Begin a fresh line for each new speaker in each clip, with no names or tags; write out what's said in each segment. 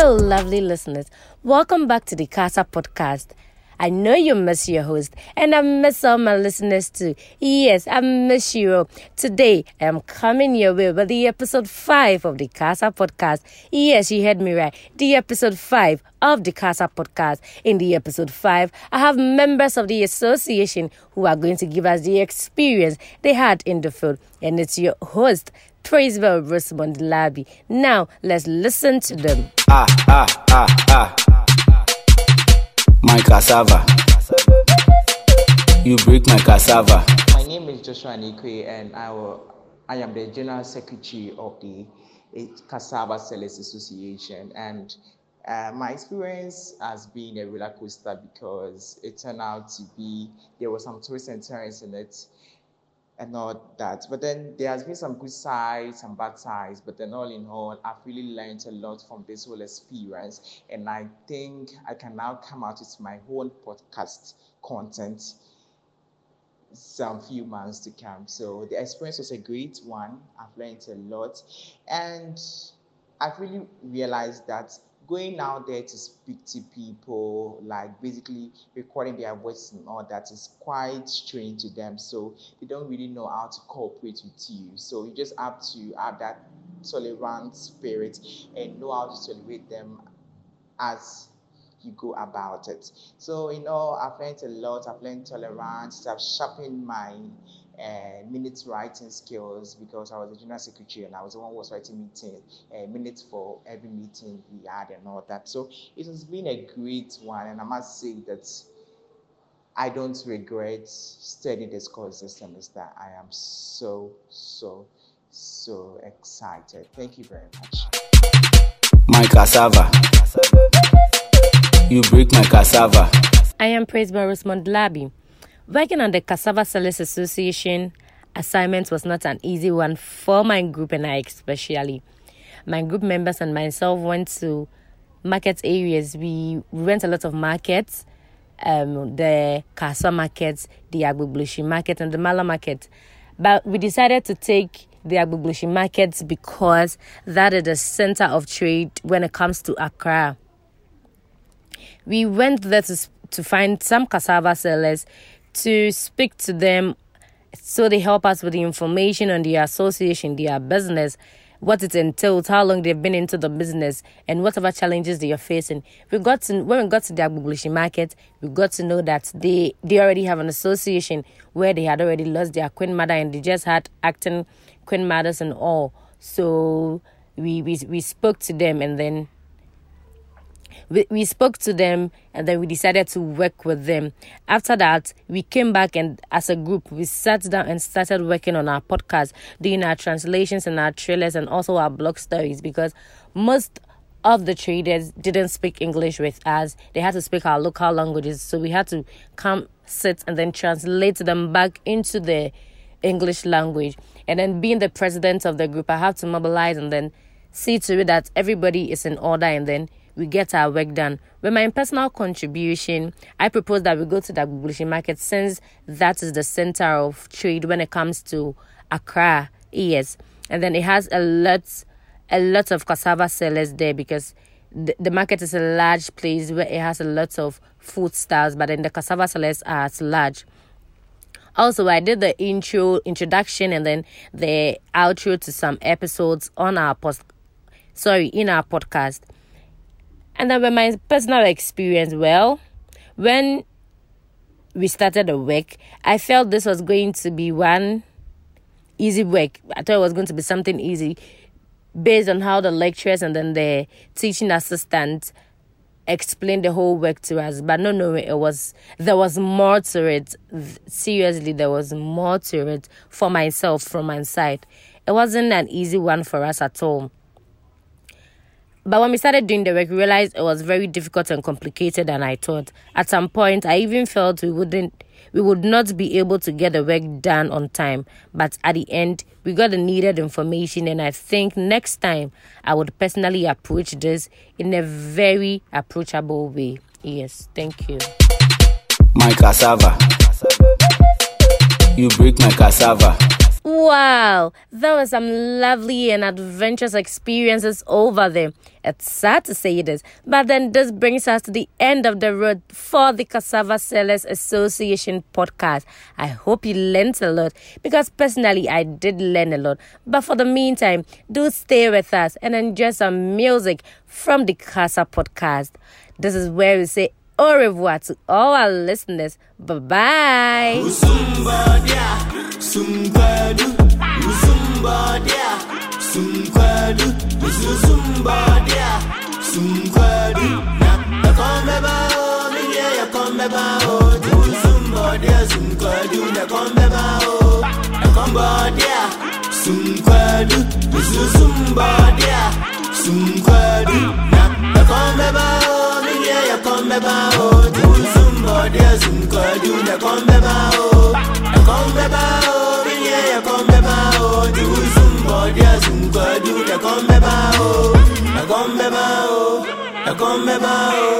Hello, lovely listeners. Welcome back to the Casa Podcast. I know you miss your host, and I miss all my listeners too. Yes, I miss you. Today, I am coming your way with the episode 5 of the Casa Podcast. Yes, you heard me right. The episode 5 of the Casa Podcast. In the episode 5, I have members of the association who are going to give us the experience they had in the field. And it's your host, Praise Bell Rosamond Labi. Now, let's listen to them.
Ah, ah, ah, ah my cassava. You break my cassava.
My name is Joshua Nikwe, and I, will, I am the General Secretary of the Cassava Sellers Association. And uh, my experience has been a roller coaster because it turned out to be there were some twists and turns in it and all that. But then there has been some good sides, some bad sides. But then all in all, I've really learned a lot from this whole experience. And I think I can now come out with my own podcast content some few months to come. So the experience was a great one. I've learned a lot. And I've really realized that going out there to speak to people, like basically recording their voice and all that is quite strange to them. So they don't really know how to cooperate with you. So you just have to have that tolerant spirit and know how to tolerate them as you go about it. So, you know, I've learned a lot. I've learned tolerance. I've sharpened my uh, minutes writing skills because I was a general secretary and I was the one who was writing meeting uh, minutes for every meeting we had and all that. So it has been a great one, and I must say that I don't regret studying this course this semester. I am so so so excited. Thank you very much.
My cassava. You break my cassava.
I am Praise Boris Mondlabi. Working on the Cassava Sellers Association assignment was not an easy one for my group and I especially. My group members and myself went to market areas. We went a lot of markets, um, the Kasa markets, the Agbogbloshie market, and the Mala market. But we decided to take the Agbogbloshie markets because that is the center of trade when it comes to Accra. We went there to, to find some cassava sellers to speak to them so they help us with the information on the association, their business, what it entails, how long they've been into the business, and whatever challenges they are facing. We got to when we got to the Agbogbloshie market, we got to know that they they already have an association where they had already lost their queen mother and they just had acting queen mothers and all. So we we we spoke to them and then we, we spoke to them and then we decided to work with them. After that, we came back and as a group, we sat down and started working on our podcast, doing our translations and our trailers and also our blog stories because most of the traders didn't speak English with us. They had to speak our local languages. So we had to come, sit, and then translate them back into the English language. And then being the president of the group, I have to mobilize and then see to it that everybody is in order and then we get our work done. With my personal contribution, I propose that we go to the Agbogbloshie market since that is the center of trade when it comes to Accra. Yes, and then it has a lot, a lot of cassava sellers there because the, the market is a large place where it has a lot of food stalls, but then the cassava sellers are at large. Also, I did the intro, introduction, and then the outro to some episodes on our post. Sorry, in our podcast. And then with my personal experience, well, when we started the work, I felt this was going to be one easy work. I thought it was going to be something easy based on how the lecturers and then the teaching assistant explained the whole work to us. But no, no, it was there was more to it. Seriously, there was more to it for myself from my side. It wasn't an easy one for us at all. But when we started doing the work, we realized it was very difficult and complicated than I thought. At some point, I even felt we wouldn't we would not be able to get the work done on time. But at the end, we got the needed information, and I think next time I would personally approach this in a very approachable way. Yes, thank you.
My cassava. You break my cassava.
Wow, there were some lovely and adventurous experiences over there. It's sad to say this, but then this brings us to the end of the road for the Cassava Sellers Association podcast. I hope you learned a lot because personally I did learn a lot. But for the meantime, do stay with us and enjoy some music from the Casa podcast. This is where we say au revoir to all our listeners. Bye bye.
Sumkwadu, Usumbadia, Sumkwadu, Usumbadia, Sumkwadu, na kombe bao, minye ya kombe bao, Usumbadia, Sumkwadu, na kombe bao, na kombadia, Sumkwadu, Usumbadia, Sumkwadu, na kombe bao, minye ya kombe bao, Usumbadia, Sumkwadu, na kombe bao, na kombe bao, minye ya kombe bao, Usumbadia,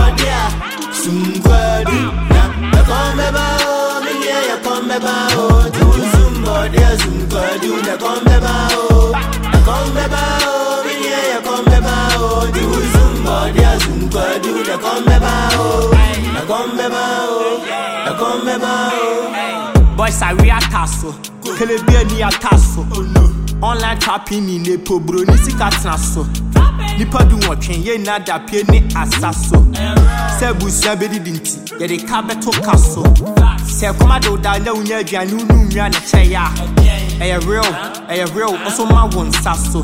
usumbadia, sumkwadu. Na na kombe bao, minye ya kombe bao, usumbadia, sumkwadu, na kombe bao, na kombe bao, minye ya kombe bao, usumbadia, sumkwadu, na kombe bao, na kombe bao, na kombe bao.
Boys are we ataso. Kelebia ni ataso. Online trapping ni nepo bro ni sika tena so. Nipa du wɔtwe yɛ na dapie ne asa so. Sɛ abusua bɛdidi nti yɛde ka bɛto ka so. Sɛ kɔma de wo da na aduane wo ne nnua ne kyɛe a. Ɛyɛ real, ɛyɛ real ɔso ma wo nsa so.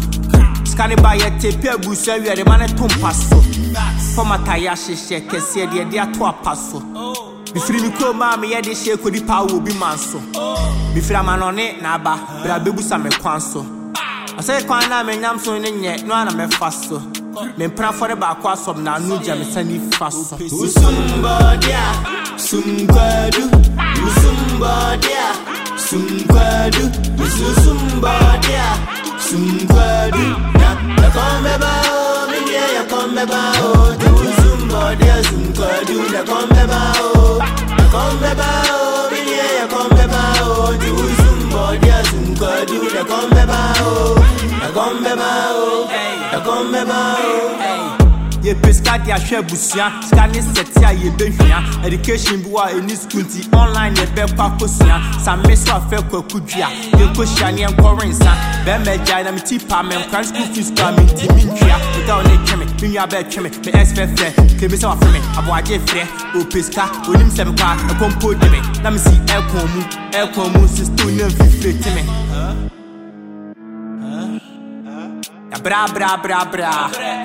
Sika ne ba yɛte pe abusua wie de ma ne to mpa so. Fɔmata yɛ ahyehyɛ kɛseɛ deɛ de ato apa so. mefiri me kurom a meyɛ de hyɛ kɔdi paa wɔ obi man so mefiri amanɔne na aba bra bɛbusa me kwan so ɔsɛ kwan no a menyam so no nyɛ no a na mɛfa so. Mempena fɔre baako asɔm na ano gya me sa nifa so.
Usumbadia, sumkwadu, usumbadia, sumkwadu, usumbadia, sumkwadu. Na na kombe bao, minye ya kombe bao, usumbadia, sumkwadu, na kombe bao, na kombe bao, minye ya kombe bao, usumbadia, sumkwadu,
yɛpɛ sika de ahwɛ abusua sika ne sɛte a yɛbɛhwia education bi wɔ a ɛni skul nti online yɛbɛkɔ akɔsua same so afɛ kwaku dua yɛnkɔhyia ne yɛnkɔre nsa bɛrima agyae na meti paa menkora skul fees koraa mentimi ntwea meda wo ne twe me me nua bɛtwe me me ɛs fɛfrɛ kɛmi sɛ wafrɛ me aboagye frɛ ɔpɛ sika onim sɛ mekɔ a ɛkɔmpo de me. Na mesi ɛkɔn mu ɛkɔn mu sisto nya mfifire te me. Ya bra bra bra bra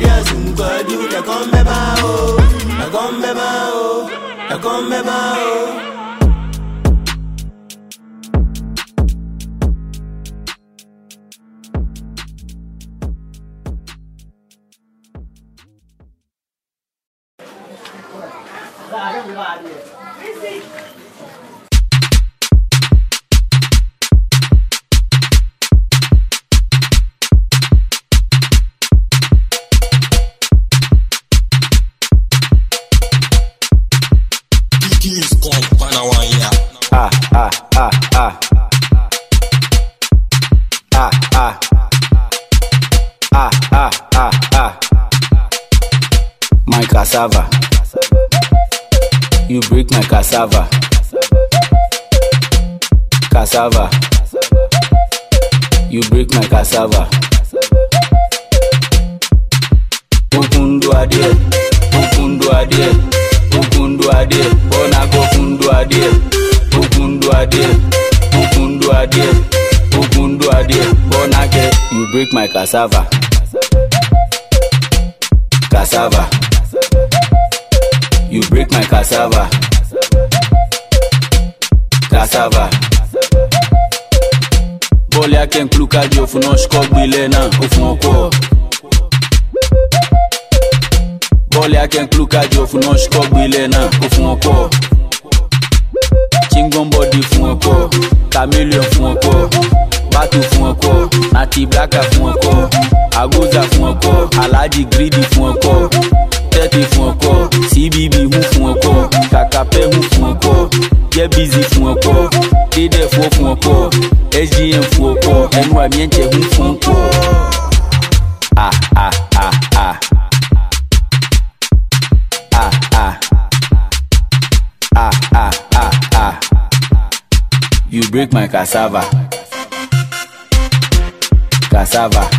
Yes, Mkwadu, ya kombeba o Ya
kombeba o Ya kombeba o My cassava. You break my cassava. Cassava. You break my cassava. Ukundu adie, ukundu adie, ukundu adie, bona go kundu adie, ukundu adie, ukundu adie, ukundu adie, bona ke. You break my cassava. Cassava. Break my cassava. Cassava. Bole a ken kluka di ofu non shko bile nan ofu nko non Bole a ken kluka di ofu non shko bile nan ofu nko non Chingon body fún ọkọ̀. Chameleon fún ọkọ̀. Batu fún ọkọ̀. Nati Blaka fún ọkọ̀. Agoza fún ọkọ̀. Alhaji Greedy fún ọkọ̀. Tẹ́tì fún ọkọ̀. CBB hu fún ọkọ̀. Kàkàpẹ́ hu fún ọkọ̀. Busy fún ọkọ̀. Dédé fún fún ọkọ̀. SGM fún ọkọ̀. Ẹnu àmì ẹ̀ǹtẹ̀ hu fún ọkọ̀. Ah ah ah ah. Ah ah. Ah ah ah ah. You break my cassava. Cassava.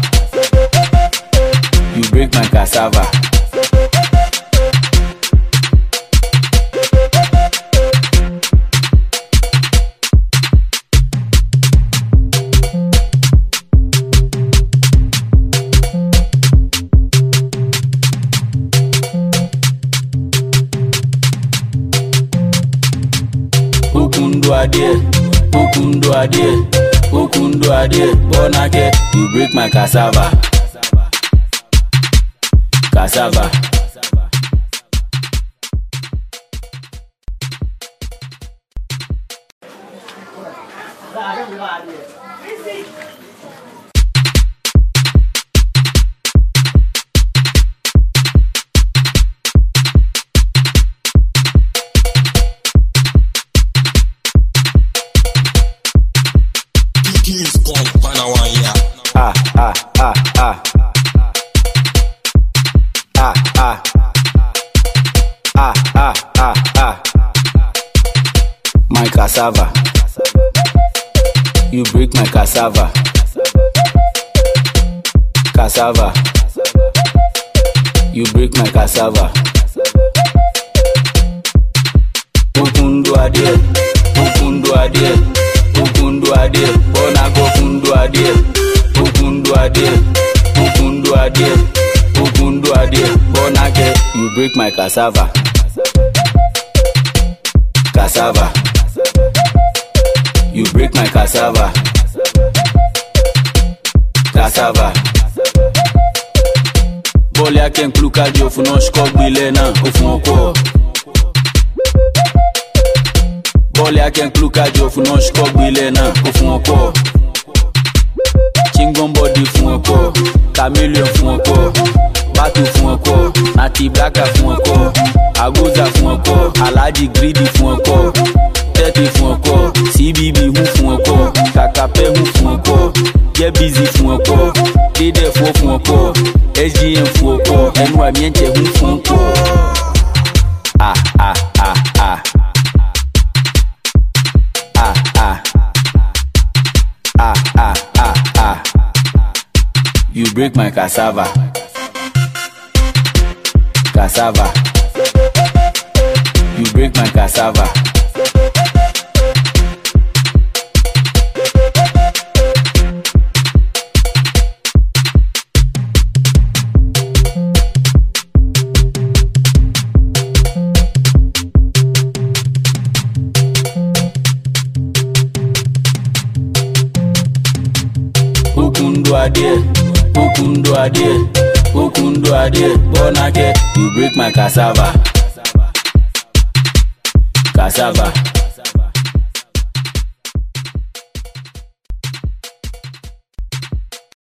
You break my cassava. Ukundu adie, ukundu adie, ukundu adie, bonake, you break my cassava. Cassava.
Kings come Panawan ya.
Ah ah ah ah. Ah ah. Ah ah ah ah. My cassava. You break my cassava. Cassava. You break my cassava. Ukundu adie, ukundu adie, Bukundu ade, ona kokundu ade Bukundu ade, bukundu ade Bukundu ade, ona ke You break my cassava Cassava You break my cassava Cassava Bole aken kluka di ofunon shkok bilena Ofun okwo òfin ọkọ̀. Bọ́ọ̀lì akẹ́ńkúlùkájì òfin náà ṣkọ́ gbilẹ̀ náà òfin ọkọ̀. Chingon body fún ọkọ̀. Chameleon fún ọkọ̀. Batu fún ọkọ̀. Nati Blaka fún ọkọ̀. Agoza fún ọkọ̀. Alhaji Greedy fún ọkọ̀. Tẹ́tì fún ọkọ̀. CBB hu fún ọkọ̀. Kàkàpẹ́ hu fún ọkọ̀. Busy fún ọkọ̀. Dédé fún fún ọkọ̀. SGM fún ọkọ̀. Ẹnu àmì ẹ̀ǹtẹ̀ hu fún ọkọ̀. Break my cassava. Cassava. You break my cassava. Ukundu adie, ukundu adie, bonake, you break my cassava. Cassava.